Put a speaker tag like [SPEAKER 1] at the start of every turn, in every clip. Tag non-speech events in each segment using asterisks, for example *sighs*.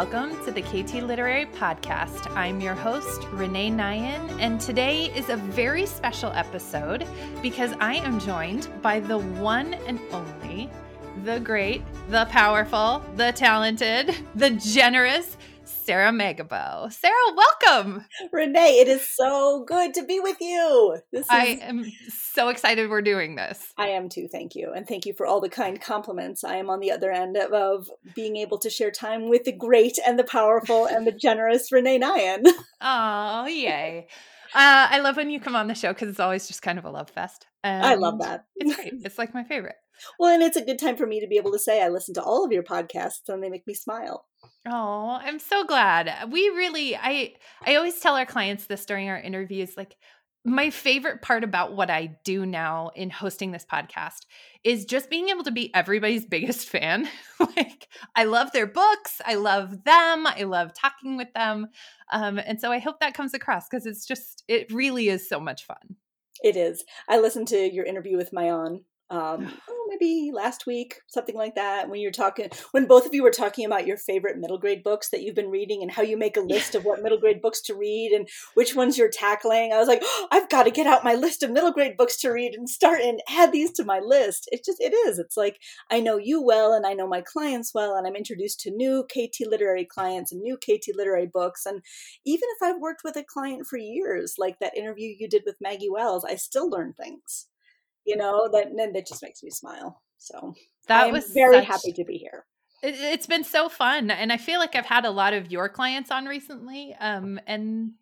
[SPEAKER 1] welcome to the KT Literary Podcast. I'm your host, Renee Nyen, and today is a very special episode because I am joined by the one and only, the great, the powerful, the talented, the generous Sara Megibow. Sara, welcome.
[SPEAKER 2] Renee, it is so good to be with you.
[SPEAKER 1] This is, I am so excited we're doing this.
[SPEAKER 2] I am too. Thank you. And thank you for all the kind compliments. I am on the other end of, of being able to share time with the great and the powerful and the generous Renee Nyen. *laughs*
[SPEAKER 1] Oh, yay. Uh, I love when you come on the show because it's always just kind of a love fest.
[SPEAKER 2] And I love that.
[SPEAKER 1] It's great. It's like my favorite.
[SPEAKER 2] Well, and it's a good time for me to be able to say I listen to all of your podcasts and they make me smile.
[SPEAKER 1] Oh, I'm so glad. We really I I always tell our clients this during our interviews like my favorite part about what I do now in hosting this podcast is just being able to be everybody's *laughs* biggest fan. like I love their books, I love them, I love talking with them. Um, and so I hope that comes across because it's just it really is so much fun.
[SPEAKER 2] It is. I listened to your interview with Mayan um, *sighs* oh, maybe last week, something like that, when you're talking, when both of you were talking about your favorite middle grade books that you've been reading and how you make a list of what middle grade books to read and which ones you're tackling. I was like, oh, I've got to get out my list of middle grade books to read and start and add these to my list. It just, it is. It's like, I know you well and I know my clients well, and I'm introduced to new KT literary clients and new KT literary books. And even if I've worked with a client for years, like that interview you did with Maggie Wells, I still learn things you know that then that just makes me smile so that was very such, happy to be here.
[SPEAKER 1] It, has been so fun and i feel like i've had a lot of your clients on recently um and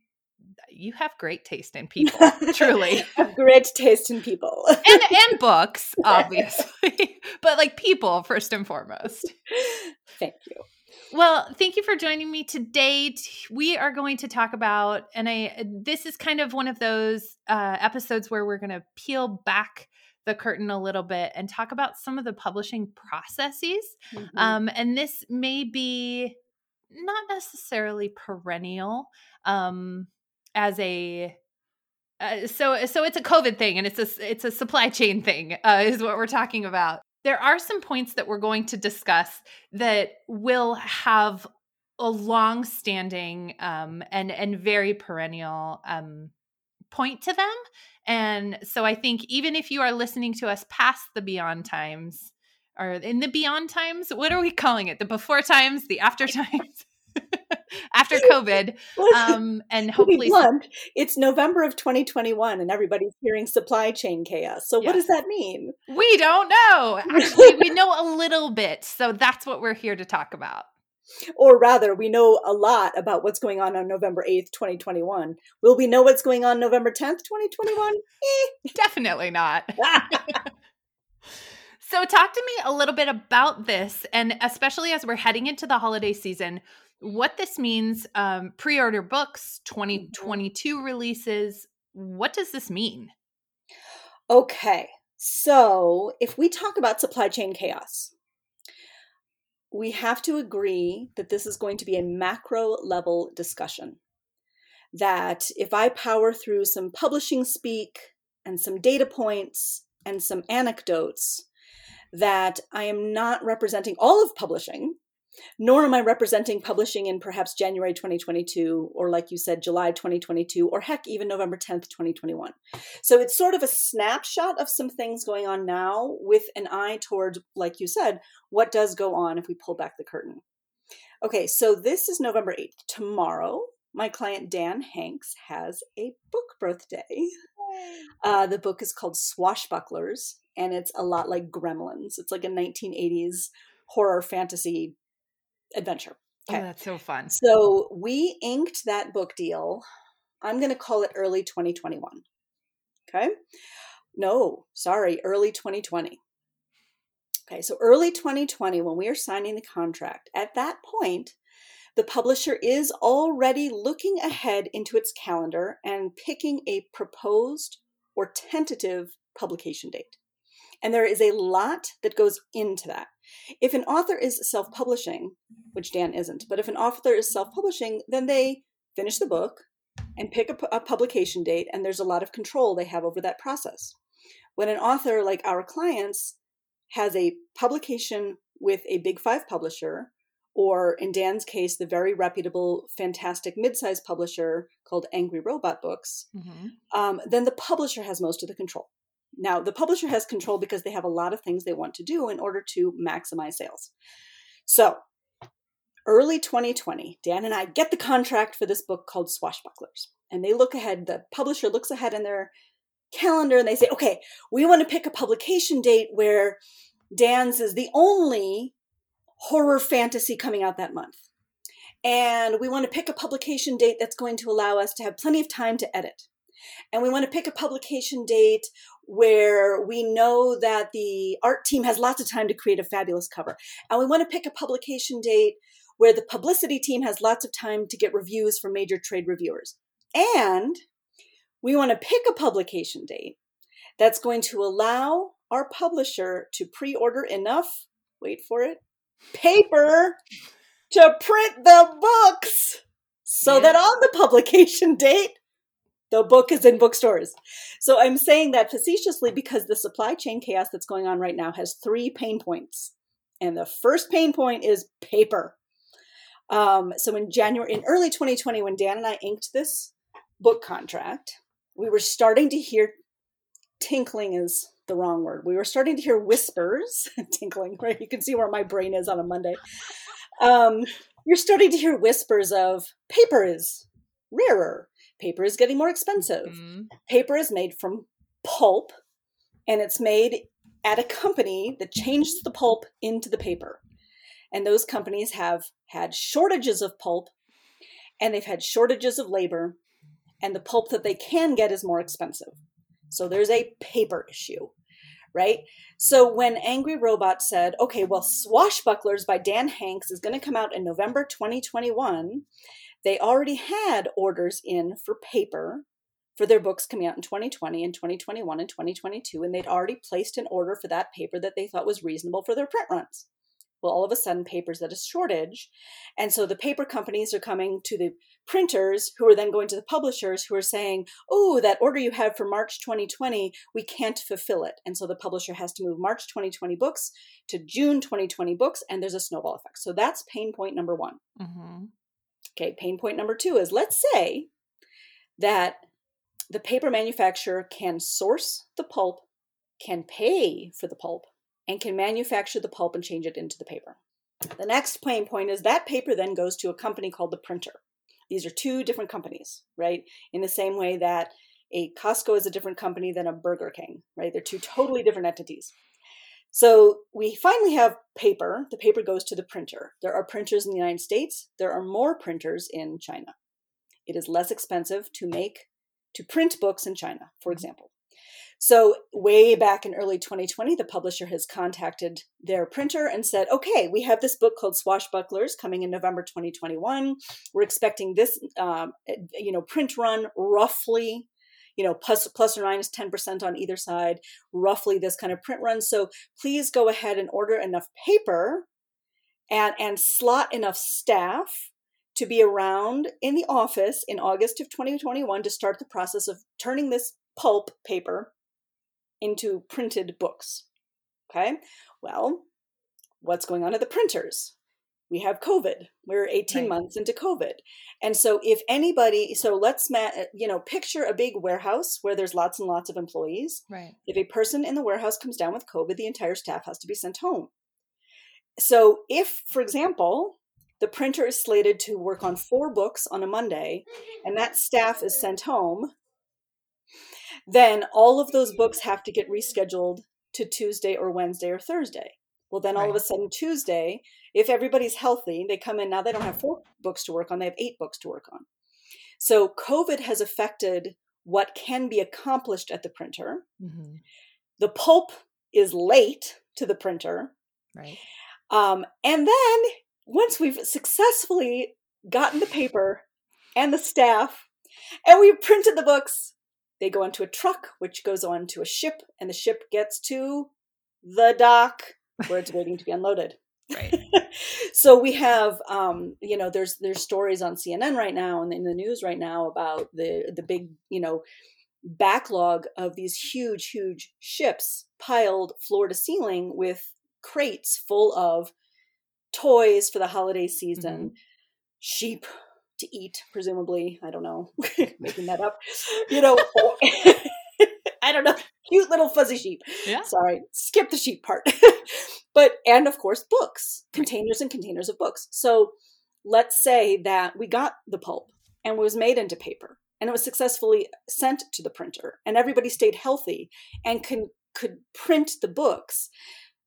[SPEAKER 1] you have great taste in *laughs* people truly.
[SPEAKER 2] Great taste in people.
[SPEAKER 1] And and *laughs* books obviously *laughs* but like people first and foremost.
[SPEAKER 2] Thank you
[SPEAKER 1] well, thank you for joining me today. We are going to talk about, and I this is kind of one of those uh, episodes where we're going to peel back the curtain a little bit and talk about some of the publishing processes. Mm-hmm. Um, and this may be not necessarily perennial um, as a uh, so so it's a covid thing and it's a it's a supply chain thing uh, is what we're talking about there are some points that we're going to discuss that will have a long standing um, and and very perennial um, point to them. And so i think even if you are listening to us past the beyond times or in the beyond times what are we calling it? The before times? The after *laughs* times *laughs* after COVID. Um, and hopefully,
[SPEAKER 2] blunt, it's November of 2021, and everybody's hearing supply chain chaos. So, yes. what does that mean?
[SPEAKER 1] We don't know. Actually, we *laughs* know a little bit. So, that's what we're here to talk about.
[SPEAKER 2] Or rather, we know a lot about what's going on on November 8th, 2021. Will we know what's going on November 10th, 2021?
[SPEAKER 1] Eh. Definitely not. *laughs* so, talk to me a little bit about this, and especially as we're heading into the holiday season, what this means um, pre-order books 2022 mm-hmm. releases what does this mean
[SPEAKER 2] okay so if we talk about supply chain chaos we have to agree that this is going to be a macro level discussion that if i power through some publishing speak and some data points and some anecdotes that i am not representing all of publishing nor am I representing publishing in perhaps January 2022, or like you said, July 2022, or heck, even November 10th, 2021. So it's sort of a snapshot of some things going on now with an eye toward, like you said, what does go on if we pull back the curtain. Okay, so this is November 8th. Tomorrow, my client Dan Hanks has a book birthday. Uh, the book is called Swashbucklers, and it's a lot like Gremlins. It's like a 1980s horror fantasy adventure.
[SPEAKER 1] Oh, okay. Oh, that's so fun.
[SPEAKER 2] So we inked that book deal. I'm going to call it early 2021. Okay. No, sorry, early 2020. Okay, so early 2020, when we are signing the contract, at that point, the publisher is already looking ahead into its calendar and picking a proposed or tentative publication date. And there is a lot that goes into that. If an author is self publishing, which Dan isn't, but if an author is self publishing, then they finish the book and pick a, a, publication date, and there's a lot of control they have over that process. When an author, like our clients, has a publication with a big five publisher or in Dan's case, the very reputable, fantastic mid-sized publisher called Angry Robot Books, mm-hmm. um, then the publisher has most of the control. Now, the publisher has control because they have a lot of things they want to do in order to maximize sales. So, early 2020, Dan and I get the contract for this book called Swashbucklers. And they look ahead, the publisher looks ahead in their calendar and they say, okay, we want to pick a publication date where Dan's is the only horror fantasy coming out that month. And we want to pick a publication date that's going to allow us to have plenty of time to edit. And we want to pick a publication date where we know that the art team has lots of time to create a fabulous cover. And we want to pick a publication date where the publicity team has lots of time to get reviews from major trade reviewers. And we want to pick a publication date that's going to allow our publisher to pre order enough, wait for it, paper to print the books so yeah. that on the publication date, the book is in bookstores. So I'm saying that facetiously because the supply chain chaos that's going on right now has three pain points. And the first pain point is paper. Um, so in January, in early 2020, when Dan and I inked this book contract, we were starting to hear tinkling is the wrong word. We were starting to hear whispers, *laughs* tinkling, right? You can see where my brain is on a Monday. Um, you're starting to hear whispers of paper is rarer, paper is getting more expensive. Mm-hmm. Paper is made from pulp, and it's made at a company that changes the pulp into the paper. And those companies have had shortages of pulp, and they've had shortages of labor, and the pulp that they can get is more expensive. So there's a paper issue, right? So when Angry Robot said, okay, well, Swashbucklers by Dan Hanks is going to come out in November 2021, they already had orders in for paper for their books coming out in 2020 and 2021 and 2022, and they'd already placed an order for that paper that they thought was reasonable for their print runs. Well, all of a sudden, paper's at a shortage. And so the paper companies are coming to the printers who are then going to the publishers who are saying, oh, that order you have for March 2020, we can't fulfill it. And so the publisher has to move March 2020 books to June 2020 books, and there's a snowball effect. So that's pain point number one. Mm-hmm. Okay, pain point number two is let's say that the paper manufacturer can source the pulp, can pay for the pulp, and can manufacture the pulp and change it into the paper. The next pain point is that paper then goes to a company called the printer. These are two different companies, right? In the same way that a Costco is a different company than a Burger King, right? They're two totally different entities. So we finally have paper. The paper goes to the printer. There are printers in the United States. There are more printers in China. It is less expensive to make, to print books in China, for example. So, way back in early 2020, the publisher has contacted their printer and said, okay, we have this book called Swashbucklers coming in November 2021. We're expecting this, um, you know, print run roughly you know, plus plus or minus 10% on either side, roughly this kind of print run. So please go ahead and order enough paper and and slot enough staff to be around in the office in August of 2021 to start the process of turning this pulp paper into printed books. Okay, well, what's going on at the printers? We have COVID. We're 18 right. months into COVID. And so, if anybody, so let's, you know, picture a big warehouse where there's lots and lots of employees.
[SPEAKER 1] Right.
[SPEAKER 2] If a person in the warehouse comes down with COVID, the entire staff has to be sent home. So, if, for example, the printer is slated to work on four books on a Monday and that staff is sent home, then all of those books have to get rescheduled to Tuesday or Wednesday or Thursday. Well, then all right. of a sudden, Tuesday, if everybody's healthy, they come in now, they don't have four books to work on, they have eight books to work on. So, COVID has affected what can be accomplished at the printer. Mm-hmm. The pulp is late to the printer.
[SPEAKER 1] Right.
[SPEAKER 2] Um, and then once we've successfully gotten the paper and the staff and we've printed the books, they go onto a truck, which goes on to a ship, and the ship gets to the dock where it's waiting to be unloaded.
[SPEAKER 1] Right. *laughs*
[SPEAKER 2] so we have, um, you know, there's there's stories on CNN right now and in the news right now about the the big, you know, backlog of these huge, huge ships piled floor to ceiling with crates full of toys for the holiday season, mm-hmm. sheep to eat, presumably. I don't know, *laughs* making that up. *laughs* You know, I don't know, cute little fuzzy sheep. Yeah. Sorry, skip the sheep part. But, and of course, books, containers and containers of books. So let's say that we got the pulp and was made into paper and it was successfully sent to the printer and everybody stayed healthy and can could print the books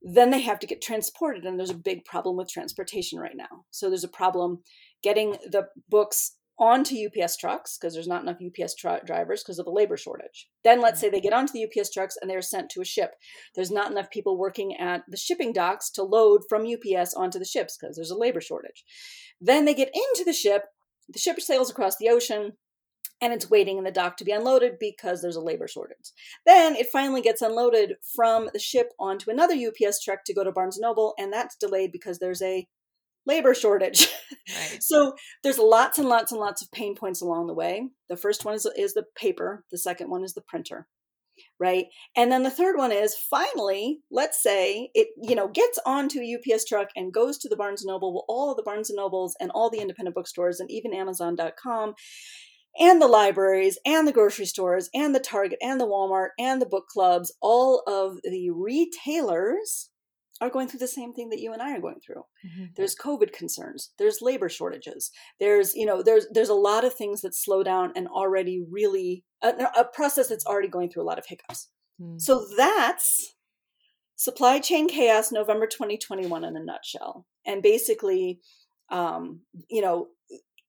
[SPEAKER 2] then they have to get transported and there's a big problem with transportation right now so there's a problem getting the books onto UPS trucks because there's not enough UPS tra- drivers because of the labor shortage. Then let's say they get onto the UPS trucks and they're sent to a ship. There's not enough people working at the shipping docks to load from UPS onto the ships because there's a labor shortage. Then they get into the ship, the ship sails across the ocean, and it's waiting in the dock to be unloaded because there's a labor shortage. Then it finally gets unloaded from the ship onto another UPS truck to go to Barnes Noble, and that's delayed because there's a labor shortage. *laughs* Right. so there's lots and lots and lots of pain points along the way. The first one is, is the paper, the second one is the printer. Right. And then the third one is finally, let's say it, you know, gets onto a UPS truck and goes to the Barnes & Noble, well, all of the Barnes and Nobles and all the independent bookstores and even Amazon.com and the libraries and the grocery stores and the Target and the Walmart and the book clubs, all of the retailers are going through the same thing that you and I are going through. Mm-hmm. There's COVID concerns, there's labor shortages, there's you know there's there's a lot of things that slow down and already really a, a process that's already going through a lot of hiccups. Mm. So that's supply chain chaos November 2021 in a nutshell. And basically um, you know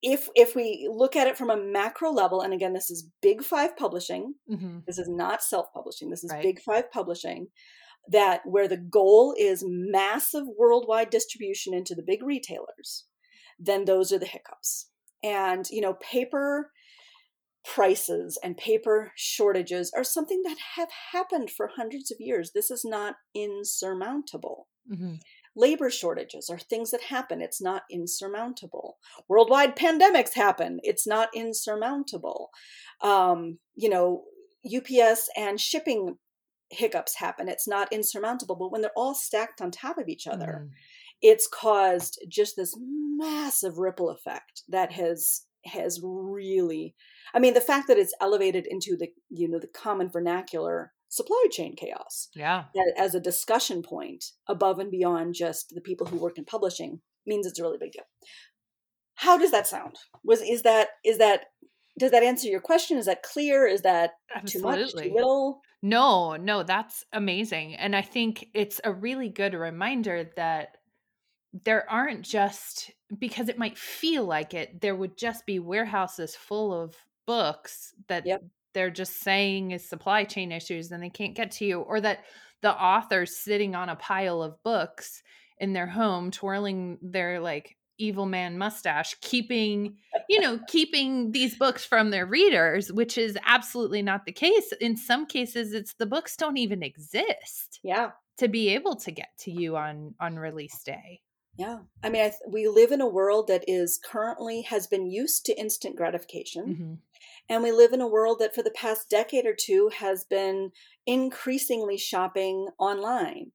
[SPEAKER 2] if if we look at it from a macro level and again this is big five publishing mm-hmm. this is not self-publishing this is right. big five publishing that where the goal is massive worldwide distribution into the big retailers then those are the hiccups and you know paper prices and paper shortages are something that have happened for hundreds of years this is not insurmountable mm-hmm. Labor shortages are things that happen. It's not insurmountable. Worldwide pandemics happen. It's not insurmountable. Um, you know, UPS and shipping hiccups happen. It's not insurmountable. But when they're all stacked on top of each other, mm. it's caused just this massive ripple effect that has has really i mean the fact that it's elevated into the you know the common vernacular supply chain chaos.
[SPEAKER 1] Yeah.
[SPEAKER 2] As a discussion point above and beyond just the people who work in publishing means it's a really big deal. How does that sound? Was is that is that does that answer your question? Is that clear? Is that Absolutely. too much, too little?
[SPEAKER 1] No, no, that's amazing. And I think it's a really good reminder that there aren't just because it might feel like it, there would just be warehouses full of books that yep they're just saying is supply chain issues and they can't get to you or that the author's sitting on a pile of books in their home twirling their like evil man mustache keeping *laughs* you know keeping these books from their readers which is absolutely not the case. In some cases it's the books don't even exist
[SPEAKER 2] yeah.
[SPEAKER 1] to be able to get to you on on release day.
[SPEAKER 2] Yeah. I mean I th- we live in a world that is currently has been used to instant gratification. Mm-hmm. And we live in a world that for the past decade or two has been increasingly shopping online.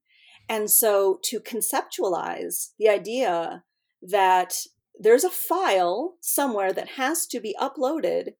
[SPEAKER 2] And so to conceptualize the idea that there's a file somewhere that has to be uploaded.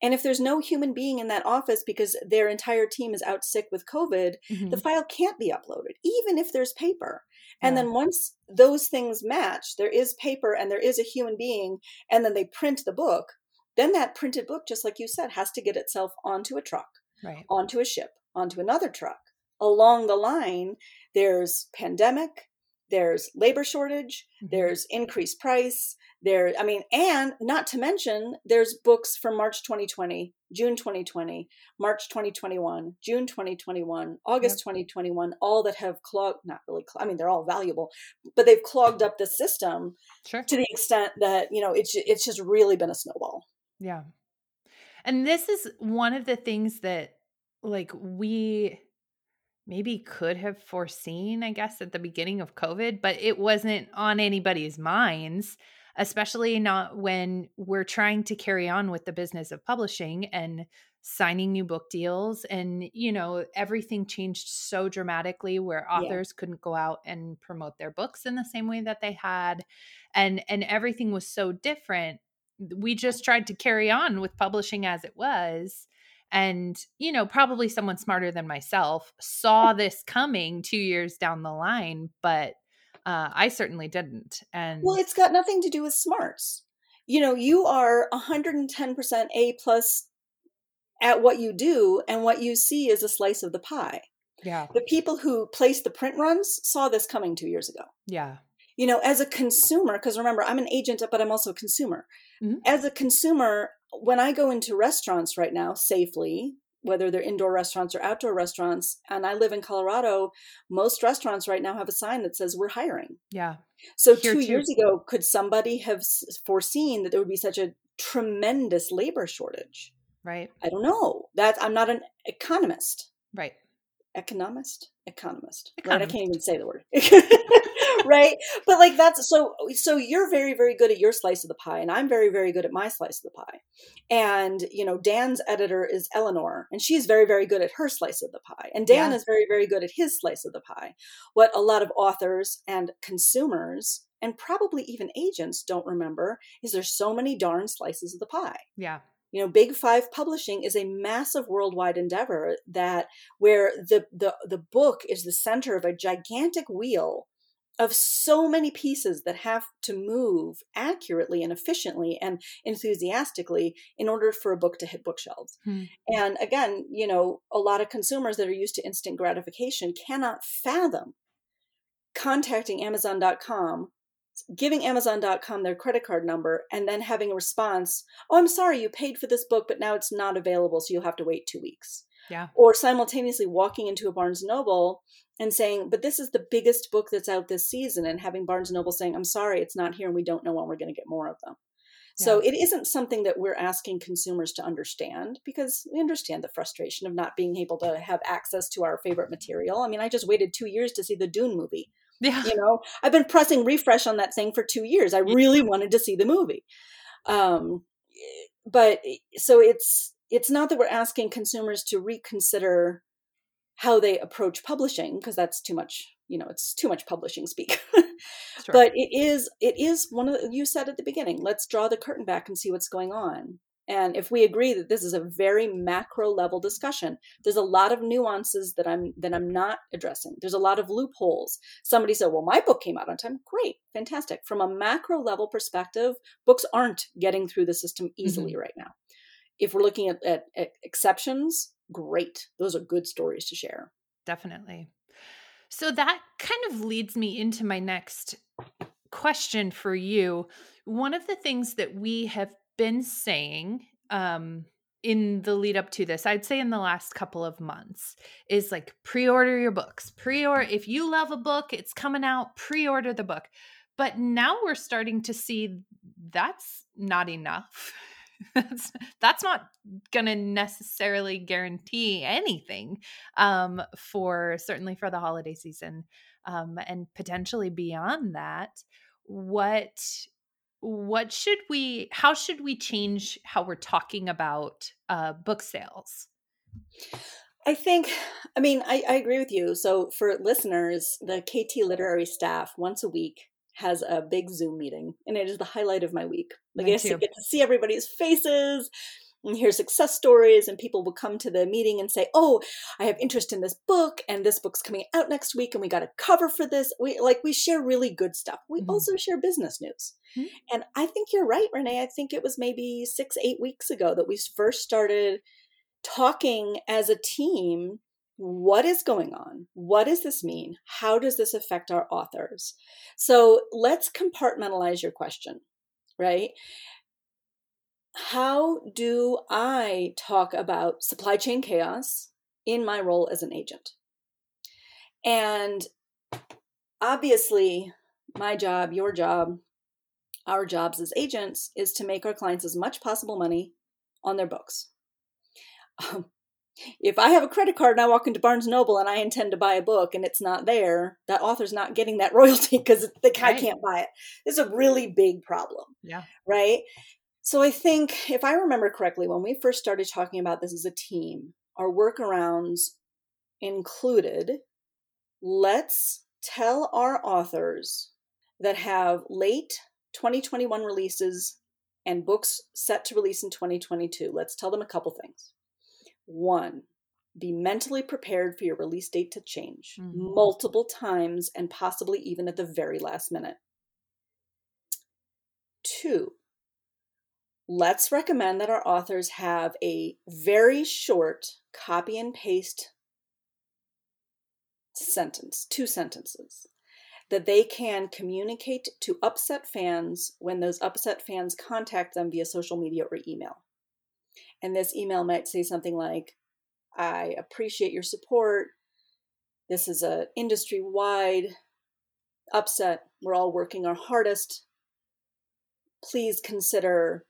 [SPEAKER 2] And if there's no human being in that office because their entire team is out sick with COVID, mm-hmm. the file can't be uploaded, even if there's paper. And yeah. then once those things match, there is paper and there is a human being, and then they print the book, then that printed book, just like you said, has to get itself onto a truck,
[SPEAKER 1] right.
[SPEAKER 2] onto a ship, onto another truck. Along the line, there's pandemic, there's labor shortage, mm-hmm. there's increased price, there, I mean, and not to mention, there's books from March 2020, June 2020, March 2021, June 2021, August yep. 2021, all that have clogged, not really, I mean, they're all valuable, but they've clogged up the system
[SPEAKER 1] sure.
[SPEAKER 2] to the extent that, you know, it's, it's just really been a snowball.
[SPEAKER 1] Yeah. And this is one of the things that like we maybe could have foreseen, I guess, at the beginning of COVID, but it wasn't on anybody's minds, especially not when we're trying to carry on with the business of publishing and signing new book deals and you know everything changed so dramatically where authors yeah. couldn't go out and promote their books in the same way that they had and and everything was so different we just tried to carry on with publishing as it was and you know probably someone smarter than myself saw this coming 2 years down the line but uh, I certainly didn't and
[SPEAKER 2] well it's got nothing to do with smarts you know you are 110% a plus at what you do and what you see is a slice of the pie.
[SPEAKER 1] Yeah.
[SPEAKER 2] The people who placed the print runs saw this coming 2 years ago.
[SPEAKER 1] Yeah.
[SPEAKER 2] You know, as a consumer because remember I'm an agent but I'm also a consumer. Mm-hmm. As a consumer when I go into restaurants right now safely, whether they're indoor restaurants or outdoor restaurants, and I live in Colorado, most restaurants right now have a sign that says we're hiring.
[SPEAKER 1] Yeah.
[SPEAKER 2] So Here 2 too. years ago could somebody have foreseen that there would be such a tremendous labor shortage?
[SPEAKER 1] Right.
[SPEAKER 2] I don't know. That I'm not an economist.
[SPEAKER 1] Right.
[SPEAKER 2] Economist? Economist.
[SPEAKER 1] economist.
[SPEAKER 2] Right. I can't even say the word. *laughs* right. But like that's so so you're very, very good at your slice of the pie, and I'm very, very good at my slice of the pie. And you know, Dan's editor is Eleanor, and she's very, very good at her slice of the pie. And Dan yeah. is very, very good at his slice of the pie. What a lot of authors and consumers and probably even agents don't remember is there's so many darn slices of the pie.
[SPEAKER 1] Yeah
[SPEAKER 2] you know big five publishing is a massive worldwide endeavor that where the the the book is the center of a gigantic wheel of so many pieces that have to move accurately and efficiently and enthusiastically in order for a book to hit bookshelves. Hmm. And again, you know, a lot of consumers that are used to instant gratification cannot fathom contacting Amazon.com giving Amazon.com their credit card number and then having a response, oh, I'm sorry, you paid for this book, but now it's not available, so you'll have to wait two weeks.
[SPEAKER 1] Yeah.
[SPEAKER 2] Or simultaneously walking into a Barnes Noble and saying, but this is the biggest book that's out this season, and having Barnes Noble saying, I'm sorry, it's not here, and we don't know when we're going to get more of them. Yeah. So it isn't something that we're asking consumers to understand because we understand the frustration of not being able to have access to our favorite material. I mean, I just waited two years to see the Dune movie.
[SPEAKER 1] Yeah.
[SPEAKER 2] You know, I've been pressing refresh on that thing for two years. I really wanted to see the movie. Um, but so it's it's not that we're asking consumers to reconsider how they approach publishing because that's too much you know it's too much publishing speak *laughs* sure. but it is it is one of the, you said at the beginning let's draw the curtain back and see what's going on and if we agree that this is a very macro level discussion, there's a lot of nuances that I'm that I'm not addressing. There's a lot of loopholes. Somebody said, "Well, my book came out on time." Great, fantastic. From a macro level perspective, books aren't getting through the system easily mm-hmm. right now. If we're looking at, at, at exceptions, great. Those are good stories to share.
[SPEAKER 1] Definitely. So that kind of leads me into my next question for you. One of the things that we have been saying um in the lead up to this i'd say in the last couple of months is like pre-order your books pre-order if you love a book it's coming out pre-order the book. But now we're starting to see that's not enough. *laughs* That's that's not going to necessarily guarantee anything um, for certainly for the holiday season um, and potentially beyond that. What what should we how should we change how we're talking about uh, book sales?
[SPEAKER 2] I think i mean I, I agree with you. So for listeners the kt literary staff once a week has a big zoom meeting and it is the highlight of my week. Like i get to see everybody's faces and hear success stories and people will come to the meeting and say oh i have interest in this book and this book's coming out next week and we got a cover for this we like we share really good stuff we mm-hmm. also share business news mm-hmm. and i think you're right renee i think it was maybe six eight weeks ago that we first started talking as a team what is going on? What does this mean? How does this affect our authors? So let's compartmentalize your question, right? How do I talk about supply chain chaos in my role as an agent? And obviously, my job, your job, our jobs as agents is to make our clients as much possible money on their books. Um, if I have a credit card and I walk into Barnes Noble and I intend to buy a book and it's not there, that author's not getting that *laughs* royalty because the guy right. can't buy it. It's a really big problem.
[SPEAKER 1] Yeah.
[SPEAKER 2] Right. So I think, if I remember correctly, when we first started talking about this as a team, our workarounds included let's tell our authors that have late 2021 releases and books set to release in 2022. Let's tell them a couple things. One, be mentally prepared for your release date to change mm-hmm. multiple times and possibly even at the very last minute. Two, let's recommend that our authors have a very short copy and paste sentence, two sentences, that they can communicate to upset fans when those upset fans contact them via social media or email. And this email might say something like, I appreciate your support. This is an industry wide upset. We're all working our hardest. Please consider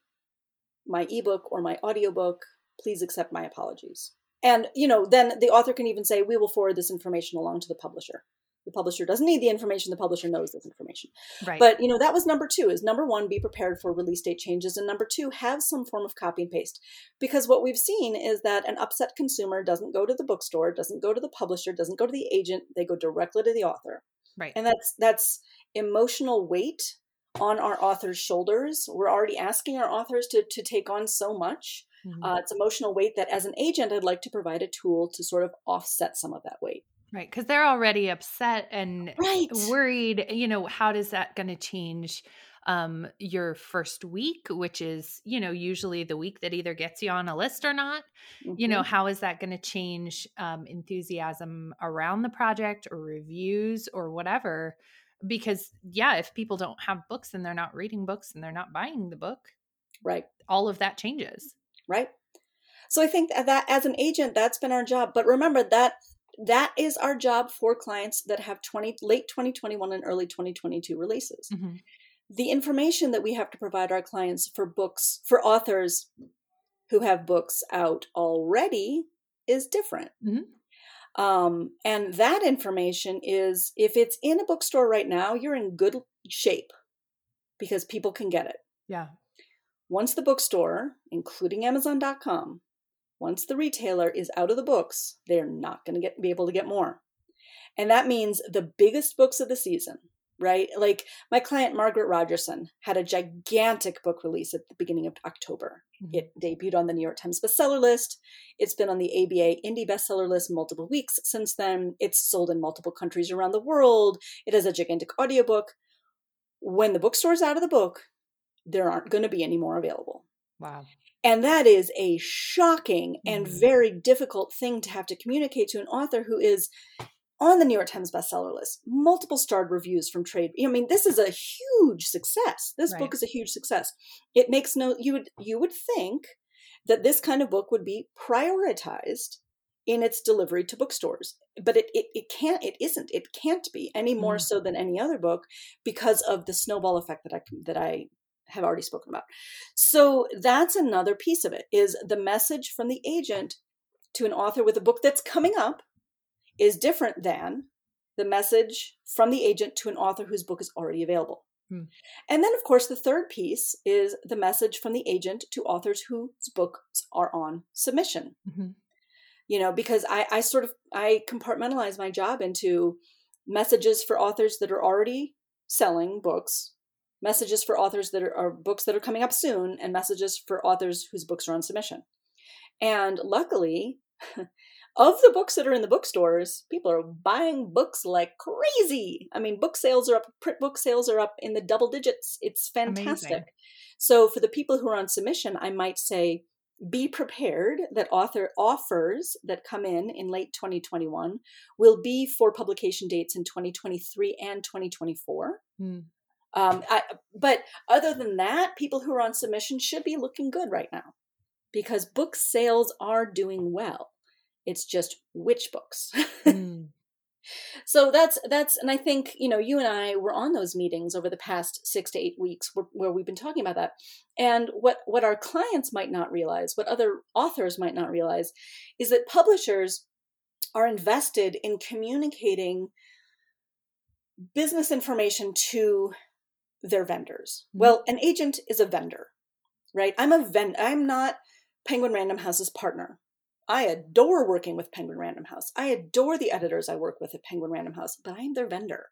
[SPEAKER 2] my ebook or my audiobook, please accept my apologies. And, you know, then the author can even say, we will forward this information along to the publisher. The publisher doesn't need the information, the publisher knows this information. Right. But, you know, that was number two is number one, be prepared for release date changes. And number two, have some form of copy and paste. Because what we've seen is that an upset consumer doesn't go to the bookstore, doesn't go to the publisher, doesn't go to the agent, they go directly to the author. Right. And that's that's emotional weight on our authors' shoulders. We're already asking our authors to, to take on so much. Mm-hmm. Uh, it's emotional weight that, as an agent, I'd like to provide a tool to sort of offset some of that weight.
[SPEAKER 1] Right. Because they're already upset and right. worried. You know, how does that going to change? um, your first week, which is, you know, usually the week that either gets you on a list or not. Mm-hmm. You know, mm-hmm. how is that going to change um, enthusiasm around the project or reviews or whatever? Because yeah if people don't have books and they're not reading books and they're not buying the book
[SPEAKER 2] right.
[SPEAKER 1] all of that changes.
[SPEAKER 2] Right. So i think that as an agent that's been our job but remember that that is our job for clients that have 20 late 2021 and early 2022 releases. Mm-hmm. the information that we have to provide our clients for books for authors who have books out already is different. Mm-hmm. Um, and that information is if it's in a bookstore right now, you're in good shape because people can get it.
[SPEAKER 1] Yeah.
[SPEAKER 2] Once the bookstore, including Amazon.com, once the retailer is out of the books, they're not going to get be able to get more. And that means the biggest books of the season, right? Like my client Margaret Rogerson had a gigantic book release at the beginning of October. Mm-hmm. It debuted on the New York Times bestseller list. It's been on the ABA indie bestseller list multiple weeks since then. It's sold in multiple countries around the world. It has a gigantic audiobook. When the bookstore's out of the book, there aren't going to be any more available.
[SPEAKER 1] Wow.
[SPEAKER 2] And that is a shocking mm-hmm. and very difficult thing to have to communicate to an author who is on the New York Times bestseller list, multiple starred reviews from trade. I mean, this is a huge success. This right. book is a huge success. It makes no you would you would think that this kind of book would be prioritized in its delivery to bookstores but it, it, it can't it isn't it can't be any more mm. so than any other book because of the snowball effect that i that i have already spoken about so that's another piece of it is the message from the agent to an author with a book that's coming up is different than the message from the agent to an author whose book is already available. Hmm. And then, of course, the third piece is the message from the agent to authors whose books are on submission. Mm-hmm. You know, because I, I sort of I compartmentalize my job into messages for authors that are already selling books, messages for authors that are, are books that are coming up soon, and messages for authors whose books are on submission. And luckily, *laughs* of the books that are in the bookstores, people are buying books like crazy. I mean, book sales are up, print book sales are up in the double digits. It's fantastic. Amazing. So for the people who are on submission, I might say be prepared that author offers that come in in late 2021 will be for publication dates in 2023 and 2024. Hmm. Um, I, but other than that, people who are on submission should be looking good right now because book sales are doing well. It's just which books. *laughs* mm. So that's that's and I think you know you and I were on those meetings over the past 6 to 8 weeks where, where we've been talking about that. And what what our clients might not realize, what other authors might not realize is that publishers are invested in communicating business information to their vendors. Mm-hmm. Well, an agent is a vendor. right? I'm a vend. I'm not Penguin Random House's partner. I adore working with Penguin Random House. I adore the editors I work with at Penguin Random House, but I am their vendor.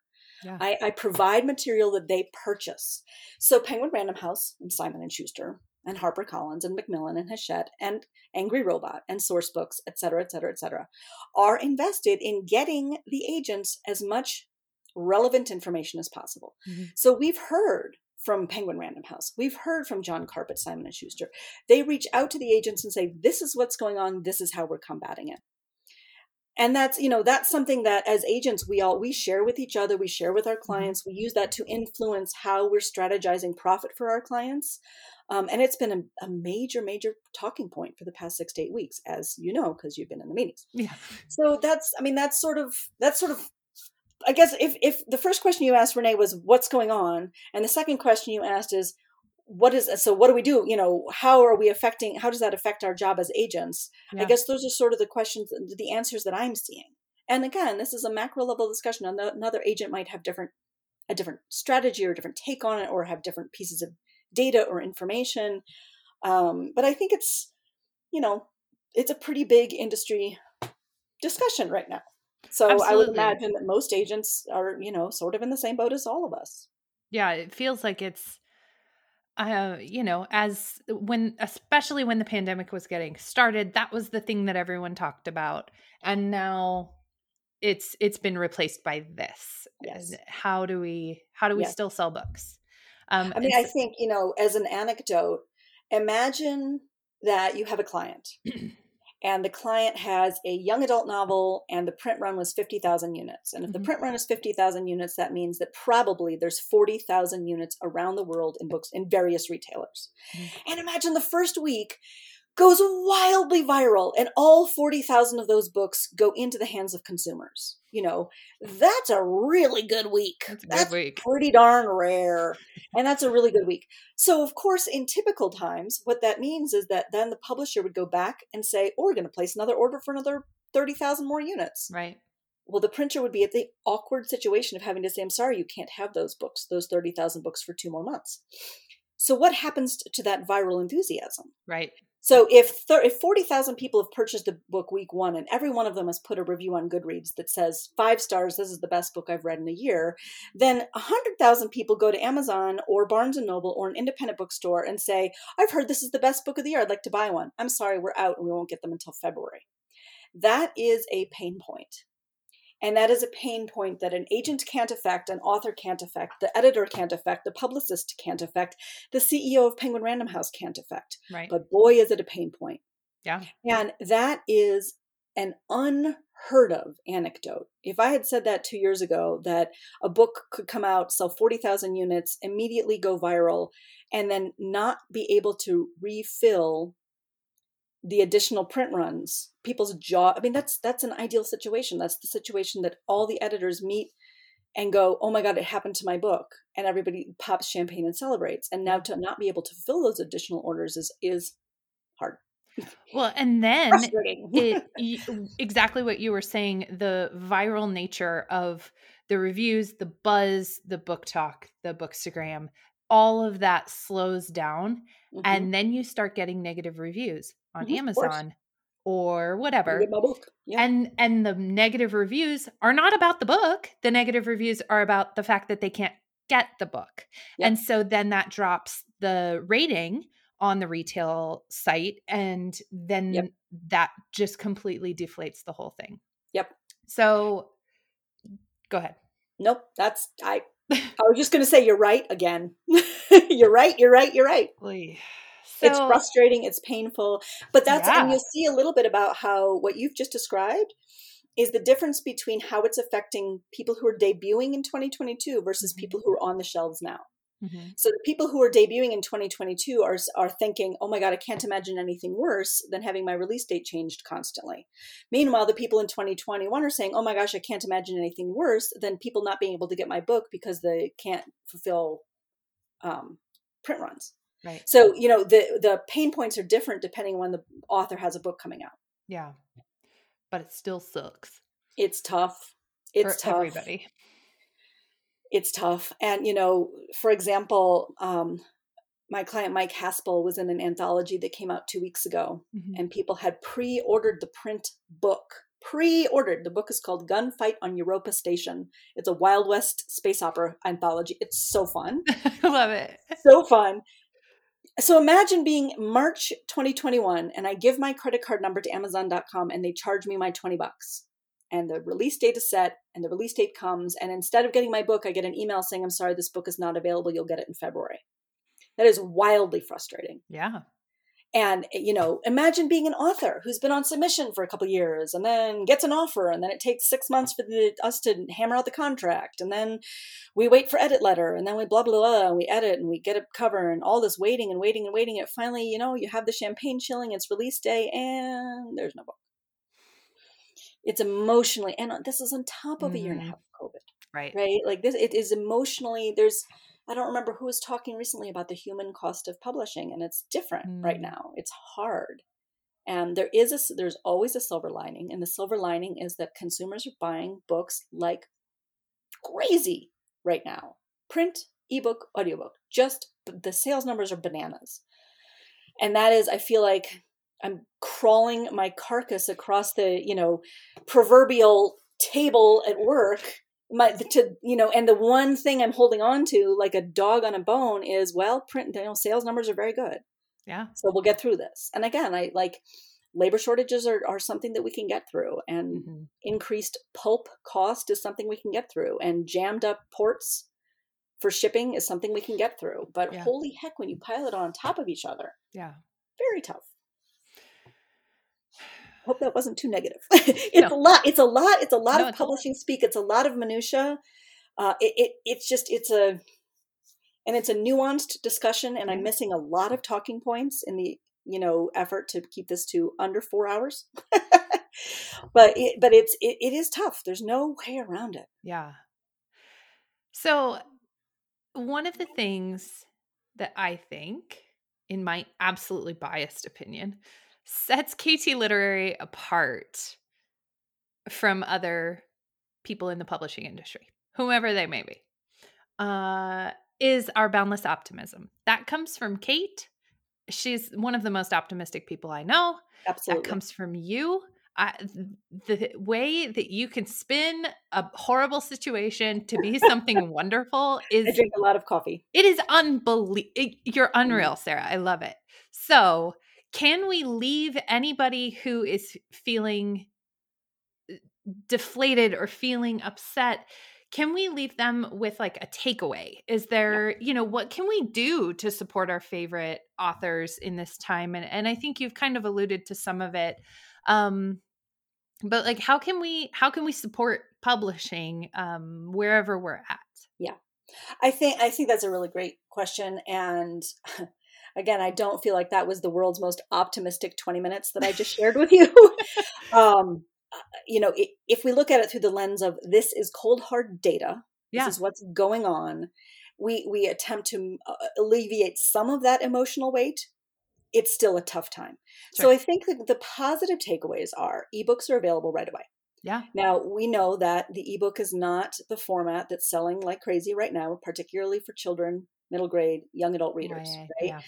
[SPEAKER 2] Yeah. I, I provide material that they purchase. So Penguin Random House and Simon and Schuster and HarperCollins and Macmillan and Hachette and Angry Robot and Sourcebooks, et cetera, et cetera, et cetera, are invested in getting the agents as much relevant information as possible. Mm-hmm. So we've heard from Penguin Random House. We've heard from Jon Karp at, Simon and Schuster. They reach out to the agents and say, "This is what's going on. This is how we're combating it." And that's you know that's something that as agents we all we share with each other. We share with our mm-hmm. clients. We use that to influence how we're strategizing profit for our clients. Um, and it's been a, a, major, major talking point for the past six to eight weeks, as you know, because you've been in the meetings.
[SPEAKER 1] Yeah.
[SPEAKER 2] So that's, I mean, that's sort of that's sort of I guess if if the first question you asked Renee was what's going on, and the second question you asked is what is so what do we do? You know, how are we affecting? How does that affect our job as agents? Yeah. I guess those are sort of the questions, the answers that I'm seeing. And again, this is a macro level discussion. Another agent might have different a different strategy or a different take on it, or have different pieces of data or information. Um, but I think it's you know it's a pretty big industry discussion right now. So Absolutely. I would imagine that most agents are, you know, sort of in the same boat as all of us.
[SPEAKER 1] Yeah, it feels like it's uh, you know, as when especially when the pandemic was getting started, that was the thing that everyone talked about. And now it's it's been replaced by this. Yes. How do we how do we yes. still sell books?
[SPEAKER 2] Um, I mean, I think, you know, as an anecdote, imagine that you have a client *clears throat* and the client has a young adult novel and the print run was 50,000 units. And if mm-hmm. the print run is 50,000 units, that means that probably there's 40,000 units around the world in books in various retailers. Mm-hmm. And imagine the first week goes wildly viral and all 40,000 of those books go into the hands of consumers. You know, that's a really good week.
[SPEAKER 1] That's, a that's week.
[SPEAKER 2] pretty darn rare. And that's a really good week. So, of course, in typical times, what that means is that then the publisher would go back and say, oh, we're going to place another order for another 30,000 more units.
[SPEAKER 1] Right.
[SPEAKER 2] Well, the printer would be at the awkward situation of having to say, I'm sorry, you can't have those books, those 30,000 books for two more months. So, what happens to that viral enthusiasm?
[SPEAKER 1] Right.
[SPEAKER 2] So if thir- if 40,000 people have purchased the book week 1 and every one of them has put a review on Goodreads that says 5 stars this is the best book I've read in a year, then 100,000 people go to Amazon or Barnes and Noble or an independent bookstore and say, "I've heard this is the best book of the year. I'd like to buy one." I'm sorry, we're out and we won't get them until February. That is a pain point. And that is a pain point that an agent can't affect, an author can't affect, the editor can't affect, the publicist can't affect, the CEO of Penguin Random House can't affect.
[SPEAKER 1] Right.
[SPEAKER 2] But boy, is it a pain point.
[SPEAKER 1] Yeah.
[SPEAKER 2] And that is an unheard of anecdote. If I had said that two years ago, that a book could come out, sell 40,000 units, immediately go viral, and then not be able to refill the additional print runs people's jaw i mean that's that's an ideal situation. That's the situation that all the editors meet and go oh my god it happened to my book and everybody pops champagne and celebrates. And now to not be able to fill those additional orders is is hard. *laughs*
[SPEAKER 1] Well and then *laughs* it, exactly what you were saying the viral nature of the reviews the buzz the book talk the bookstagram all of that slows down mm-hmm. and then you start getting negative reviews on mm-hmm, Amazon or whatever. Yeah. And and the negative reviews are not about the book. The negative reviews are about the fact that they can't get the book. Yep. And so then that drops the rating on the retail site and then yep. that just completely deflates the whole thing.
[SPEAKER 2] Yep.
[SPEAKER 1] So go ahead.
[SPEAKER 2] Nope, that's I I *laughs* was just going to say you're right again. *laughs* you're right, you're right, you're right. So, it's frustrating, it's painful, but that's yeah. and you'll see a little bit about how what you've just described is the difference between how it's affecting people who are debuting in 2022 versus mm-hmm. people who are on the shelves now. Mm-hmm. So the people who are debuting in 2022 are are thinking, "Oh my god, I can't imagine anything worse than having my release date changed constantly." Meanwhile, the people in 2021 are saying, "Oh my gosh, I can't imagine anything worse than people not being able to get my book because they can't fulfill um, print runs."
[SPEAKER 1] Right.
[SPEAKER 2] So, you know, the the pain points are different depending on when the author has a book coming out.
[SPEAKER 1] Yeah. But it still sucks.
[SPEAKER 2] It's tough. It's
[SPEAKER 1] for
[SPEAKER 2] tough.
[SPEAKER 1] everybody.
[SPEAKER 2] It's tough. And, you know, for example, um, my client Mike Haspil was in an anthology that came out two weeks ago,
[SPEAKER 1] Mhm.
[SPEAKER 2] and people had pre ordered the print book. Pre ordered. The book is called Gunfight on Europa Station. It's a Wild West space opera anthology. It's so fun. *laughs*
[SPEAKER 1] I love it.
[SPEAKER 2] so fun. So imagine being March 2021 and I give my credit card number to Amazon.com and they charge me my 20 bucks. And the release date is set and the release date comes. And instead of getting my book, I get an email saying, I'm sorry, this book is not available. You'll get it in February. That is wildly frustrating.
[SPEAKER 1] Yeah.
[SPEAKER 2] And, you know, imagine being an author who's been on submission for a couple years and then gets an offer and then it takes six months for the, us to hammer out the contract. And then we wait for edit letter and then we blah, blah, blah, and we edit and we get a cover and all this waiting and waiting and waiting. And finally, you know, you have the champagne chilling, it's release day and there's no book. It's emotionally, and this is on top of a year and a
[SPEAKER 1] Mhm.
[SPEAKER 2] half of COVID
[SPEAKER 1] Right.
[SPEAKER 2] right like this it is emotionally there's i don't remember who was talking recently about the human cost of publishing and it's different right
[SPEAKER 1] Mm.
[SPEAKER 2] now. It's hard. And there is a there's always a silver lining and the silver lining is that consumers are buying books like crazy right now. Print ebook audiobook. Just the sales numbers are bananas. And that is i feel like i'm crawling my carcass across the you know proverbial table at work my to you know and the one thing i'm holding on to like a dog on a bone is well print you know sales numbers are very good
[SPEAKER 1] Yeah.
[SPEAKER 2] so we'll get through this and again i like labor shortages are, are something that we can get through and
[SPEAKER 1] Mhm.
[SPEAKER 2] increased pulp cost is something we can get through and jammed up ports for shipping is something we can get through but
[SPEAKER 1] Yeah.
[SPEAKER 2] holy heck when you pile it on top of each other
[SPEAKER 1] Yeah.
[SPEAKER 2] very tough hope that wasn't too negative *laughs* it's
[SPEAKER 1] No.
[SPEAKER 2] a lot it's a lot it's a lot
[SPEAKER 1] No,
[SPEAKER 2] of
[SPEAKER 1] it's a lot.
[SPEAKER 2] publishing speak it's a lot of minutia uh, it, it it's just it's a and it's a nuanced discussion and i'm missing a lot of talking points in the you know effort to keep this to under four hours *laughs* but it but it's it, it is tough there's no way around it
[SPEAKER 1] Yeah. So, one of the things that I think, in my absolutely biased opinion, sets KT Literary apart from other people in the publishing industry, whomever they may be, uh, is our boundless optimism. That comes from Kate. She's one of the most optimistic people I know.
[SPEAKER 2] absolutely
[SPEAKER 1] That comes from you. I, the way that you can spin a horrible situation to be something *laughs* wonderful is.
[SPEAKER 2] i drink a lot of coffee
[SPEAKER 1] it is unbelievable. You're unreal, Sara. I love it. So, can we leave anybody who is feeling uh, deflated or feeling upset? Can we leave them with like a takeaway? Is there, you know, what can we do to support our favorite authors in this time? And and I think you've kind of alluded to some of it. Um but like how can we how can we support publishing um wherever we're at? Yeah.
[SPEAKER 2] I think I think that's a really great question, and *laughs* again, I don't feel like that was the world's most optimistic twenty minutes that I just shared with you. *laughs* um, you know, if we look at it through the lens of this is cold hard data,
[SPEAKER 1] Yeah.
[SPEAKER 2] this is what's going on. We we attempt to uh, alleviate some of that emotional weight. It's still a tough time. So I think that the positive takeaways are ebooks are available right away.
[SPEAKER 1] Yeah.
[SPEAKER 2] Now, we know that the ebook is not the format that's selling like crazy right now, particularly for children, middle grade, young adult readers,
[SPEAKER 1] Right,
[SPEAKER 2] right?
[SPEAKER 1] Yeah.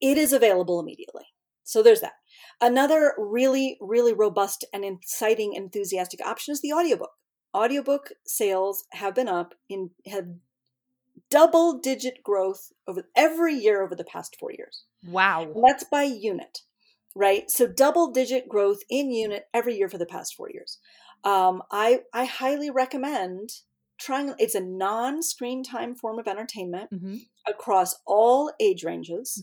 [SPEAKER 2] It is available immediately. So there's that. Another really, really robust and inciting, enthusiastic option is the audiobook. Audiobook sales have been up in have double digit growth over every year over the past four years.
[SPEAKER 1] Wow.
[SPEAKER 2] And that's by unit, right? So double digit growth in unit every year for the past four years. Um, I I highly recommend trying. It's a non screen time form of entertainment
[SPEAKER 1] hmm
[SPEAKER 2] across all age ranges.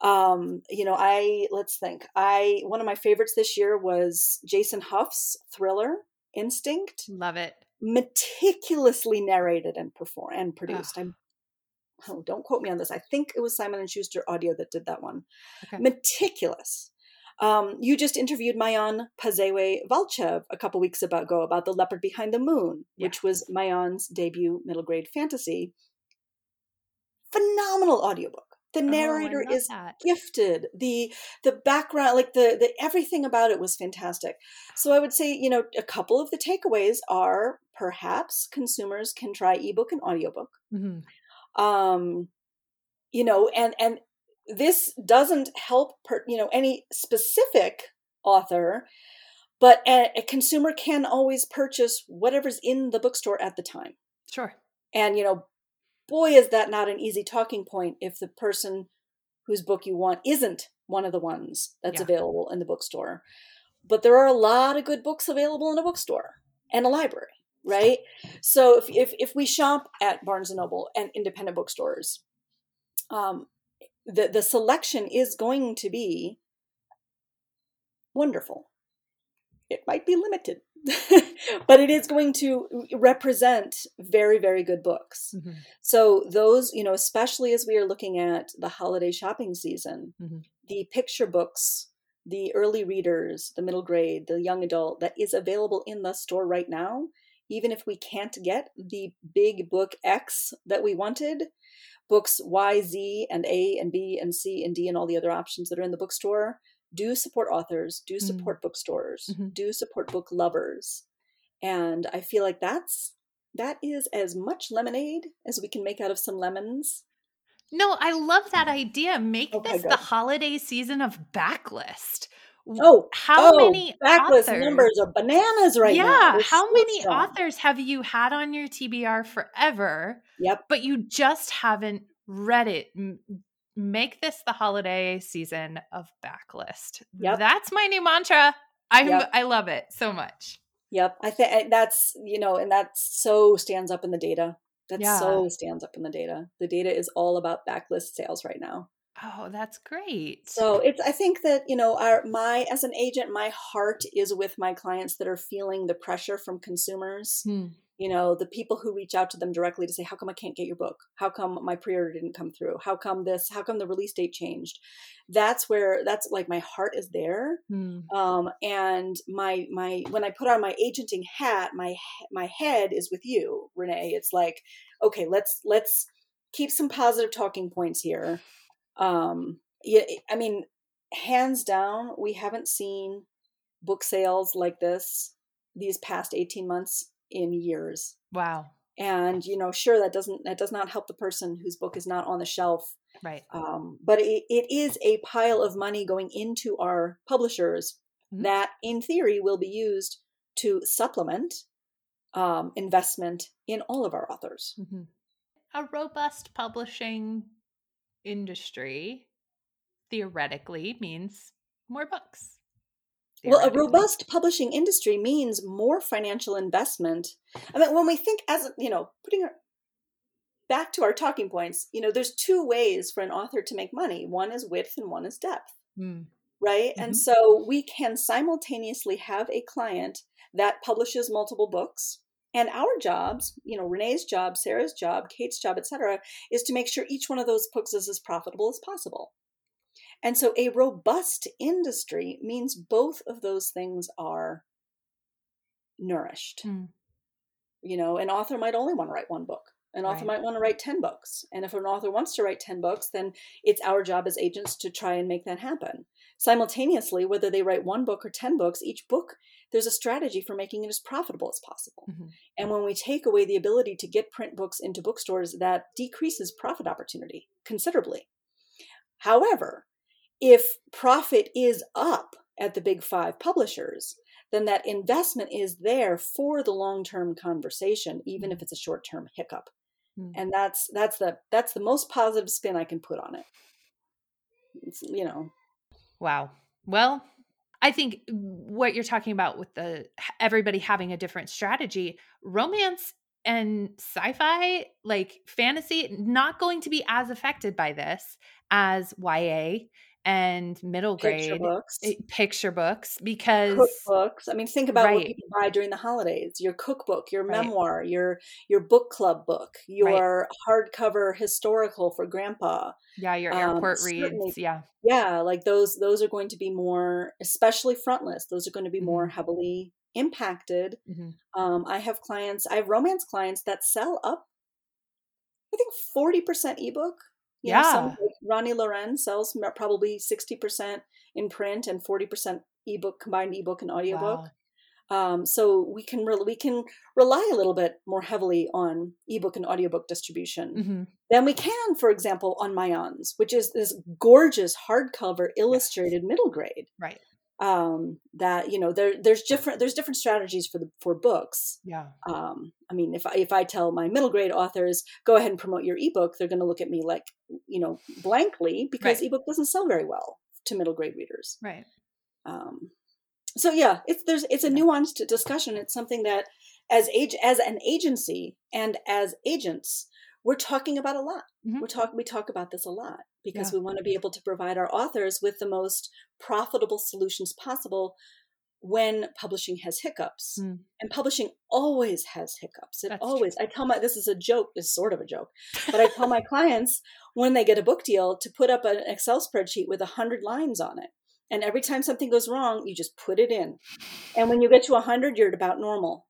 [SPEAKER 2] Um, you know, I let's think. I one of my favorites this year was Jason Hough's thriller Instinct,
[SPEAKER 1] Love it.
[SPEAKER 2] meticulously narrated and performed and produced. I'm oh, don't quote me on this. I think it was Simon and Schuster Audio that did that one.
[SPEAKER 1] Okay.
[SPEAKER 2] Meticulous. Um, you just interviewed Mayan Pazewe Valchev a couple weeks ago about The Leopard Behind the Moon, which was Mayan's debut middle grade fantasy. Phenomenal audiobook. The
[SPEAKER 1] Oh,
[SPEAKER 2] narrator
[SPEAKER 1] love
[SPEAKER 2] is
[SPEAKER 1] that.
[SPEAKER 2] gifted. The the background, like the the everything about it was fantastic. So I would say, you know, a couple of the takeaways are perhaps consumers can try ebook and audiobook
[SPEAKER 1] Mhm.
[SPEAKER 2] um you know and and this doesn't help per, you know any specific author but a, a, consumer can always purchase whatever's in the bookstore at the time
[SPEAKER 1] sure
[SPEAKER 2] and you know boy is that not an easy talking point if the person whose book you want isn't one of the ones that's yeah. available in the bookstore but there are a lot of good books available in a bookstore and a library right so if if, if we shop at barnes and noble and independent bookstores um, the the selection is going to be wonderful. It might be limited, *laughs* but it is going to represent very very good books. Mm-hmm. So those, you know, especially as we are looking at the holiday shopping season, mm-hmm. the picture books, the early readers, the middle grade, the young adult that is available in the store right now, even if we can't get the big book X that we wanted, books Y, Z, and A, and B, and C, and D, and all the other options that are in the bookstore do support authors, do mm. support mm. bookstores, mm-hmm. do support book lovers. And I feel like that's that is as much lemonade as we can make out of some lemons.
[SPEAKER 1] No, I love that idea. Make okay, this the holiday season of backlist.
[SPEAKER 2] Oh, how oh, many backlist authors? numbers are bananas right
[SPEAKER 1] yeah,
[SPEAKER 2] now?
[SPEAKER 1] Yeah, how many authors have you had on your TBR forever?
[SPEAKER 2] Yep.
[SPEAKER 1] But you just haven't read it. Make this the holiday season of backlist. Yep. That's my new mantra. I yep. I love it so much.
[SPEAKER 2] Yep. I think that's, you know, and that so stands up in the data. That yeah. so stands up in the data. The data is all about backlist sales right now.
[SPEAKER 1] Oh, that's great.
[SPEAKER 2] So it's I think that, you know, our my as an agent, my heart is with my clients that are feeling the pressure from consumers. Hmm. You know, the people who reach out to them directly to say, How come I can't get your book? How come my pre-order didn't come through? How come this? How come the release date changed? That's where that's like my heart is there. Hmm. Um, and my my when I put on my agenting hat, my my head is with you, Renee. It's like, okay, let's let's keep some positive talking points here um, yeah, I mean, hands down, we haven't seen book sales like this these past 18 months in years.
[SPEAKER 1] Wow.
[SPEAKER 2] And you know, sure that doesn't that does not help the person whose book is not on the shelf.
[SPEAKER 1] Right.
[SPEAKER 2] Um, but it, it is a pile of money going into our publishers mm-hmm. that in theory will be used to supplement um, investment in all of our authors. Mm-hmm.
[SPEAKER 1] A robust publishing industry theoretically means more books.
[SPEAKER 2] Well, a robust publishing industry means more financial investment. I mean, when we think as, you know, putting our, back to our talking points, you know, there's two ways for an author to make money. One is width and one is depth. Mm. Right? Mm-hmm. And so we can simultaneously have a client that publishes multiple books and our jobs, you know, Renee's job, Sara's job, Kate's job, etc., is to make sure each one of those books is as profitable as possible. And so a robust industry means both of those things are nourished. Mm. You know, an author might only want to write one book. An author right. might want to write 10 books. And if an author wants to write 10 books, then it's our job as agents to try and make that happen. Simultaneously, whether they write one book or 10 books, each book there's a strategy for making it as profitable as possible. Mm-hmm. And when we take away the ability to get print books into bookstores, that decreases profit opportunity considerably. However, if profit is up at the big five publishers, then that investment is there for the long-term conversation, even if mm-hmm. it's a short-term hiccup. Mm-hmm. And that's that's the that's the most positive spin I can put on it. It's, you know.
[SPEAKER 1] Wow. Well, I think what you're talking about with the everybody having a different strategy, romance and sci-fi, like fantasy, not going to be as affected by this as YA and middle grade picture books, eh, picture books because
[SPEAKER 2] cookbooks. I mean, think about right. what people buy during the holidays: your cookbook, your right. memoir, your your book club book, your right. hardcover historical for grandpa.
[SPEAKER 1] Yeah, your um, airport um, reads. Yeah,
[SPEAKER 2] yeah, like those. Those are going to be more, especially frontlist. Those are going to be mm-hmm. more heavily impacted. Mm-hmm. Um, I have clients. I have romance clients that sell up. I think forty percent ebook you yeah. Know, some, Roni Loren sells probably 60% in print and 40% ebook, combined ebook and audiobook. Wow. Um, so we can re- we can rely a little bit more heavily on ebook and audiobook distribution
[SPEAKER 1] Mm-hmm.
[SPEAKER 2] than we can, for example, on Mayans, which is this gorgeous hardcover illustrated middle grade.
[SPEAKER 1] Right.
[SPEAKER 2] Um, that you know there there's different there's different strategies for the for books.
[SPEAKER 1] Yeah.
[SPEAKER 2] Um, I mean, if I, if I tell my middle grade authors go ahead and promote your ebook, they're going to look at me like you know blankly because
[SPEAKER 1] Right.
[SPEAKER 2] ebook doesn't sell very well to middle grade readers.
[SPEAKER 1] Right.
[SPEAKER 2] Um, so yeah, it's there's it's a nuanced discussion. It's something that as age as an agency and as agents, we're talking about a lot.
[SPEAKER 1] Mhm.
[SPEAKER 2] We're talk we talk about this a lot because
[SPEAKER 1] Yeah.
[SPEAKER 2] we want to be able to provide our authors with the most profitable solutions possible when publishing has hiccups.
[SPEAKER 1] Mm.
[SPEAKER 2] And publishing always has hiccups. It
[SPEAKER 1] That's
[SPEAKER 2] always. I tell my this is a joke. is sort of a joke, but I tell my *laughs* clients when they get a book deal to put up an Excel spreadsheet with a hundred lines on it. And every time something goes wrong, you just put it in. And when you get to a hundred, you're at about normal.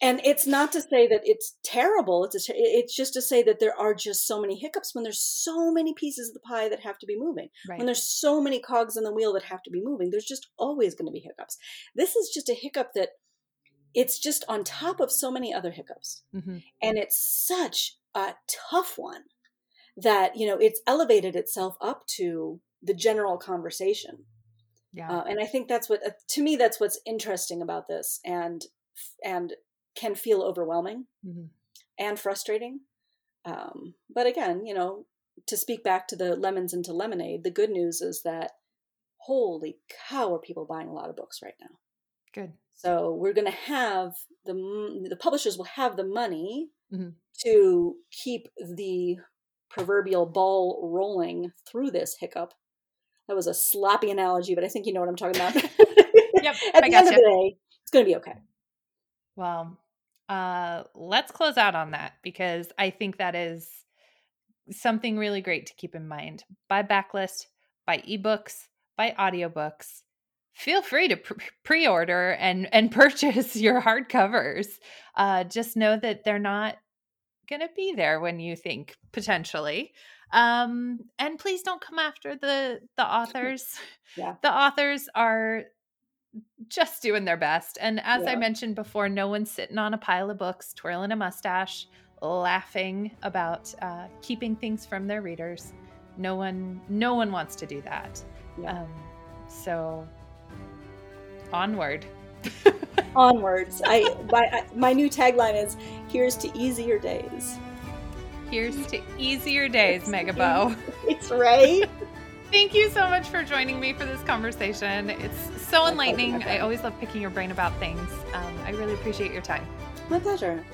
[SPEAKER 2] And it's not to say that it's terrible. It's a, it's just to say that there are just so many hiccups when there's so many pieces of the pie that have to be moving.
[SPEAKER 1] Right.
[SPEAKER 2] When there's so many cogs in the wheel that have to be moving, there's just always going to be hiccups. This is just a hiccup that it's just on top of so many other hiccups
[SPEAKER 1] mm-hmm.
[SPEAKER 2] and it's such a tough one that you know it's elevated itself up to the general conversation
[SPEAKER 1] Yeah.
[SPEAKER 2] uh, and i think that's what uh, to me that's what's interesting about this and and can feel overwhelming
[SPEAKER 1] hmm
[SPEAKER 2] and frustrating um, but again you know to speak back to the lemons into lemonade the good news is that holy cow are people buying a lot of books right now
[SPEAKER 1] Good.
[SPEAKER 2] so we're going to have the the publishers will have the money
[SPEAKER 1] Mhm.
[SPEAKER 2] to keep the proverbial ball rolling through this hiccup. That was a sloppy analogy, but I think you know what I'm talking about. *laughs*
[SPEAKER 1] Yep, *laughs*
[SPEAKER 2] At
[SPEAKER 1] I
[SPEAKER 2] the end of the day, it's going to be okay.
[SPEAKER 1] Well, uh, let's close out on that because I think that is something really great to keep in mind. Buy backlist, buy ebooks, buy audiobooks. Feel free to *laughs* pre-order and and *laughs* purchase your hardcovers. Uh, just know that they're not going to be there when you think potentially. Um, and please don't come after the the *laughs* authors.
[SPEAKER 2] Yeah.
[SPEAKER 1] The authors are just doing their best. And as I mentioned before, no one's sitting on a pile of books, twirling a mustache, laughing about uh, keeping things from their readers. No one, no one wants to do that.
[SPEAKER 2] Yeah.
[SPEAKER 1] Um, so, onward. *laughs*
[SPEAKER 2] Onwards. I my I- my new tagline is "Here's to easier days."
[SPEAKER 1] Here's *laughs* to easier days, Megibow. *laughs*
[SPEAKER 2] It's right.
[SPEAKER 1] Thank you so much for joining me for this conversation. It's so enlightening. I always love picking your brain about things. Um, I really appreciate your time.
[SPEAKER 2] My pleasure.